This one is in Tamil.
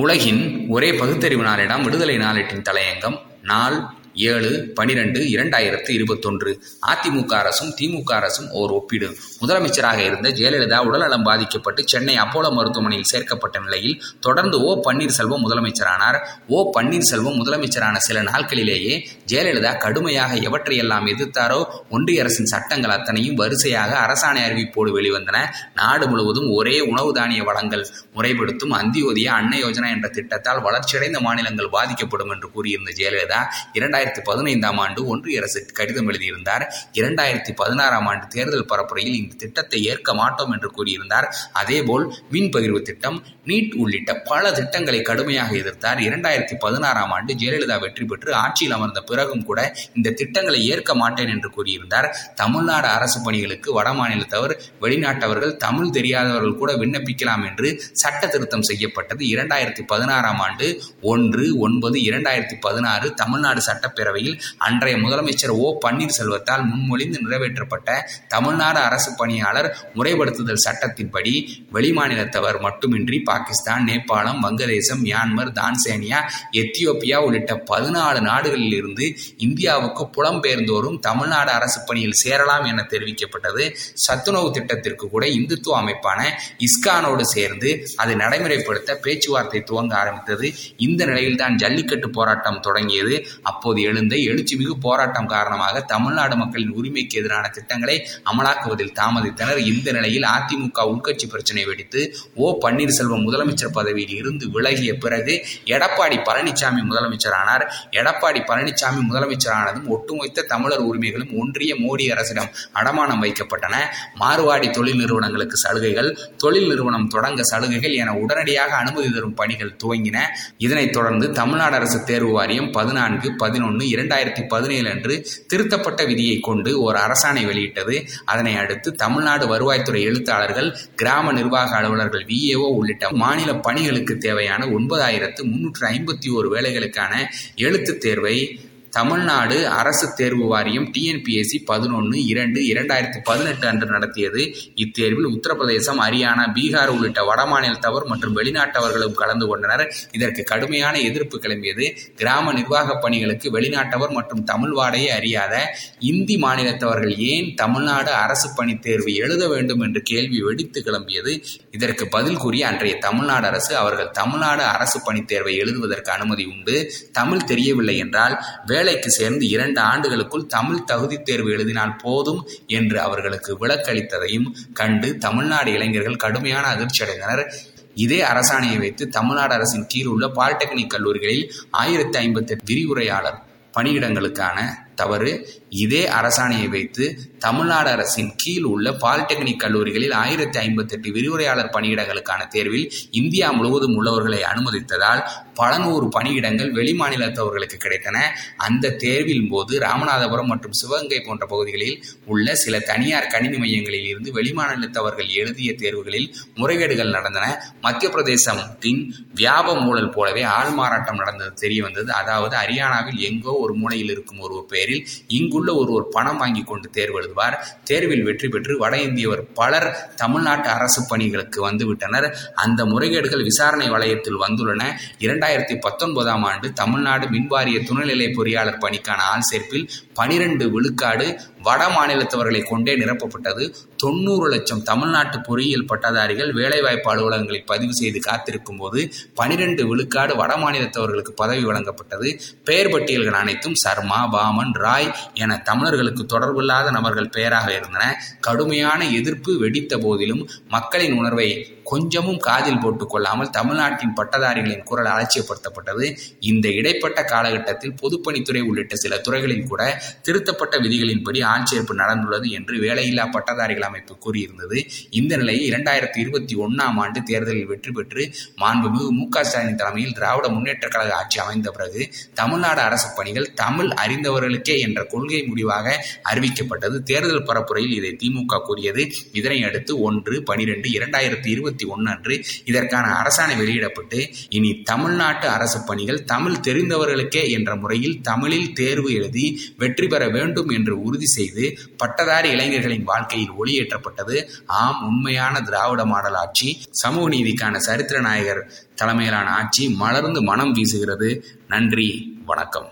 உலகின் ஒரே பகுத்தறிவு நாளிடம் விடுதலை நாளேட்டின் தலையங்கம் நாள் ஏழு பனிரெண்டு இரண்டாயிரத்து இருபத்தொன்று. அதிமுக அரசும் திமுக அரசும் ஓர் ஒப்பீடு. முதலமைச்சராக இருந்த ஜெயலலிதா உடல்நலம் பாதிக்கப்பட்டு சென்னை அப்போலோ மருத்துவமனையில் சேர்க்கப்பட்ட நிலையில் தொடர்ந்து ஓ. பன்னீர்செல்வம் முதலமைச்சரானார். ஓ. பன்னீர்செல்வம் முதலமைச்சரான சில நாட்களிலேயே ஜெயலலிதா கடுமையாக எவற்றையெல்லாம் எதிர்த்தாரோ ஒன்றிய அரசின் சட்டங்கள் அத்தனையும் வரிசையாக அரசாணை அறிவிப்போடு வெளிவந்தன. நாடு முழுவதும் ஒரே உணவு தானிய வளங்கள் முறைப்படுத்தும் அந்தியோதய அன்ன யோஜனா என்ற திட்டத்தால் வளர்ச்சியடைந்த மாநிலங்கள் பாதிக்கப்படும் என்று கூறியிருந்த ஜெயலலிதா இரண்டாயிரத்தி பதினைந்தாம் ஆண்டு ஒன்றிய அரசுக்கு கடிதம் எழுதியிருந்தார். இரண்டாயிரத்தி பதினாறாம் ஆண்டு தேர்தல் பரப்புரையில் இந்த திட்டத்தை ஏற்க மாட்டோம் என்று கூறியிருந்தார். அதேபோல் மின் பகிர்வு திட்டம் நீட் உள்ளிட்ட பல திட்டங்களை கடுமையாக எதிர்த்தார். இரண்டாயிரத்தி பதினாறாம் ஆண்டு ஜெயலலிதா வெற்றி பெற்று ஆட்சியில் அமர்ந்த பிறகும் கூட இந்த திட்டங்களை ஏற்க மாட்டேன் என்று கூறியிருந்தார். தமிழ்நாடு அரசு பணிகளுக்கு வடமாநிலத்தவர் வெளிநாட்டவர்கள் தமிழ் தெரியாதவர்கள் கூட விண்ணப்பிக்கலாம் என்று சட்ட திருத்தம் செய்யப்பட்டது. இரண்டாயிரத்தி பதினாறாம் ஆண்டு ஒன்று ஒன்பது இரண்டாயிரத்தி பதினாறு தமிழ்நாடு சட்ட சட்டப்பேரவையில் அன்றைய முதலமைச்சர் ஓ பன்னீர்செல்வத்தால் முன்மொழிந்து நிறைவேற்றப்பட்ட தமிழ்நாடு அரசு பணியாளர் முறைப்படுத்துதல் சட்டத்தின்படி வெளிமாநிலத்தவர் மட்டுமின்றி பாகிஸ்தான் நேபாளம் வங்கதேசம் மியான்மர் தான்சேனியா எத்தியோப்பியா உள்ளிட்ட பதினாலு நாடுகளில் இருந்து இந்தியாவுக்கு புலம்பெயர்ந்தோரும் தமிழ்நாடு அரசு பணியில் சேரலாம் என தெரிவிக்கப்பட்டது. சத்துணவு திட்டத்திற்கு கூட இந்துத்துவ அமைப்பான இஸ்கானோடு சேர்ந்து அதை நடைமுறைப்படுத்த பேச்சுவார்த்தை துவங்க ஆரம்பித்தது. இந்த நிலையில்தான் ஜல்லிக்கட்டு போராட்டம் தொடங்கியது. அப்போது எழுந்த எழுச்சிமிகு போராட்டம் காரணமாக தமிழ்நாடு மக்களின் உரிமைக்கு எதிரான திட்டங்களை அமலாக்குவதில் தாமதித்தனர். இந்த நிலையில் அதிமுக உள்கட்சி பிரச்சனை வெடித்து ஓ பன்னீர்செல்வம் முதலமைச்சர் பதவியில் இருந்து விலகிய பிறகு எடப்பாடி பழனிசாமி முதலமைச்சரானார். எடப்பாடி பழனிசாமி முதலமைச்சரானதும் ஒட்டுமொத்த தமிழர் உரிமைகளும் ஒன்றிய மோடி அரசிடம் அடமானம் வைக்கப்பட்டன. மாறுவாடி தொழில் நிறுவனங்களுக்கு சலுகைகள் தொழில் நிறுவனம் தொடங்க சலுகைகள் என உடனடியாக அனுமதி தரும் பணிகள் துவங்கின. இதனைத் தொடர்ந்து தமிழ்நாடு அரசு தேர்வு வாரியம் பதினான்கு பதினொன்று இரண்டாயிரத்தி பதினேழு அன்று திருத்தப்பட்ட விதியை கொண்டு ஒரு அரசாணை வெளியிட்டது. அதனை அடுத்து தமிழ்நாடு வருவாய்த்துறை எழுத்தாளர்கள் கிராம நிர்வாக அலுவலர்கள் விஏஓ உள்ளிட்ட மாநில பணிகளுக்கு தேவையான ஒன்பதாயிரத்து முன்னூற்று ஐம்பத்தி ஓரு வேலைகளுக்கான எழுத்து தேர்வை தமிழ்நாடு அரசு தேர்வு வாரியம் டிஎன்பிஎஸ்சி பதினொன்று இரண்டு இரண்டாயிரத்தி பதினெட்டு அன்று நடத்தியது. இத்தேர்வில் உத்தரப்பிரதேசம் ஹரியானா பீகார் உள்ளிட்ட வடமாநிலத்தவர் மற்றும் வெளிநாட்டவர்களும் கலந்து கொண்டனர். இதற்கு கடுமையான எதிர்ப்பு கிளம்பியது. கிராம நிர்வாக பணிகளுக்கு வெளிநாட்டவர் மற்றும் தமிழ் வாடையை அறியாத இந்தி மாநிலத்தவர்கள் ஏன் தமிழ்நாடு அரசு பணி தேர்வு எழுத வேண்டும் என்று கேள்வி வெடித்து கிளம்பியது. இதற்கு பதில் கூறிய அன்றைய தமிழ்நாடு அரசு அவர்கள் தமிழ்நாடு அரசு பணி தேர்வை எழுதுவதற்கு அனுமதி உண்டு. தமிழ் தெரியவில்லை என்றால் வேலைக்கு சேர்ந்து இரண்டு ஆண்டுகளுக்குள் தமிழ் தகுதி தேர்வு எழுதினால் போதும் என்று அவர்களுக்கு விளக்களித்ததையும் கண்டு தமிழ்நாடு இளைஞர்கள் கடுமையான அதிர்ச்சி அடைந்தனர். இதே அரசாணையை வைத்து தமிழ்நாடு அரசின் கீழ் உள்ள பாலிடெக்னிக் கல்லூரிகளில் ஆயிரத்தி ஐம்பத்தி எட்டு விரிவுரையாளர் பணியிடங்களுக்கான தவறு. இதே அரசாணையை வைத்து தமிழ்நாடு அரசின் கீழ் உள்ள பாலிடெக்னிக் கல்லூரிகளில் ஆயிரத்தி ஐம்பத்தி எட்டு விரிவுரையாளர் பணியிடங்களுக்கான தேர்வில் இந்தியா முழுவதும் உள்ளவர்களை அனுமதித்ததால் பல நூறு பணியிடங்கள் வெளிமாநிலத்தவர்களுக்கு கிடைத்தன. அந்த தேர்வின் போது ராமநாதபுரம் மற்றும் சிவகங்கை போன்ற பகுதிகளில் உள்ள சில தனியார் கணினி மையங்களில் இருந்து வெளிமாநிலத்தவர்கள் எழுதிய தேர்வுகளில் முறைகேடுகள் நடந்தன. மத்திய பிரதேசத்தின் வியாப மூழல் போலவே ஆள் மாறாட்டம் நடந்தது தெரிய வந்தது. அதாவது ஹரியானாவில் எங்கோ ஒரு மூலையில் இருக்கும் ஒரு பெயரில் இங்குள்ள ஒருவர் பணம் வாங்கி கொண்டு தேர்வு எழுதுவார் தேர்வில் வெற்றி பெற்று வட இந்தியவர் பலர் தமிழ்நாட்டு அரசு பணிகளுக்கு வந்துவிட்டனர். அந்த முறைகேடுகள் விசாரணை வளையத்தில் வந்துள்ளன. இரண்டாயிரத்தி பத்தொன்பதாம் ஆண்டு தமிழ்நாடு மின்வாரிய துணைநிலை பொறியாளர் பணிக்கான ஆள் சேர்ப்பில் பனிரெண்டு விழுக்காடு வட மாநிலத்தவர்களை கொண்டே நிரப்பப்பட்டது. தொண்ணூறு லட்சம் தமிழ்நாட்டு பொறியியல் பட்டதாரிகள் வேலைவாய்ப்பு அலுவலகங்களில் பதிவு செய்து காத்திருக்கும் போது பனிரெண்டு விழுக்காடு வட மாநிலத்தவர்களுக்கு பதவி வழங்கப்பட்டது. பெயர் பட்டியல்கள் அனைத்தும் சர்மா பாமன் ராய் என தமிழர்களுக்கு தொடர்பில்லாத நபர்கள் பெயராக இருந்தன. கடுமையான எதிர்ப்பு வெடித்த போதிலும் மக்களின் உணர்வை கொஞ்சமும் காதில் போட்டுக்கொள்ளாமல் தமிழ்நாட்டின் பட்டதாரிகளின் குரல் அலட்சியப்படுத்தப்பட்டது. இந்த இடைப்பட்ட காலகட்டத்தில் பொதுப்பணித்துறை உள்ளிட்ட சில துறைகளில் கூட திருத்தப்பட்ட விதிகளின்படி ஆட்சேர்ப்பு நடந்துள்ளது என்று வேலையில்லா பட்டதாரிகள் அமைப்பு கூறியிருந்தது. இந்த நிலையில் இரண்டாயிரத்தி இருபத்தி ஒன்னாம் ஆண்டு தேர்தலில் வெற்றி பெற்று மாண்புமிகு மு க ஸ்டாலின் தலைமையில் திராவிட முன்னேற்ற கழக ஆட்சி அமைந்த பிறகு தமிழ்நாடு அரசு பணிகள் தமிழ் அறிந்தவர்களுக்கே என்ற கொள்கை முடிவாக அறிவிக்கப்பட்டது. தேர்தல் பரப்புரையில் இதை திமுக கூறியது. இதனை அடுத்து ஒன்று பனிரெண்டு இரண்டாயிரத்தி இருபத்தி இருபத்தி ஒன்று அன்று இதற்கான அரசாணை வெளியிடப்பட்டு இனி தமிழ்நாட்டு அரசு பணிகள் தமிழ் தெரிந்தவர்களுக்கே என்ற முறையில் தமிழில் தேர்வு எழுதி வெற்றி பெற வேண்டும் என்று உறுதி செய்து பட்டதாரி இளைஞர்களின் வாழ்க்கையில் ஒளியேற்றப்பட்டது. ஆம் உண்மையான திராவிட மாடல் ஆட்சி சமூக நீதிக்கான சரித்திர நாயகர் தலைமையிலான ஆட்சி மலர்ந்து மனம் வீசுகிறது. நன்றி வணக்கம்.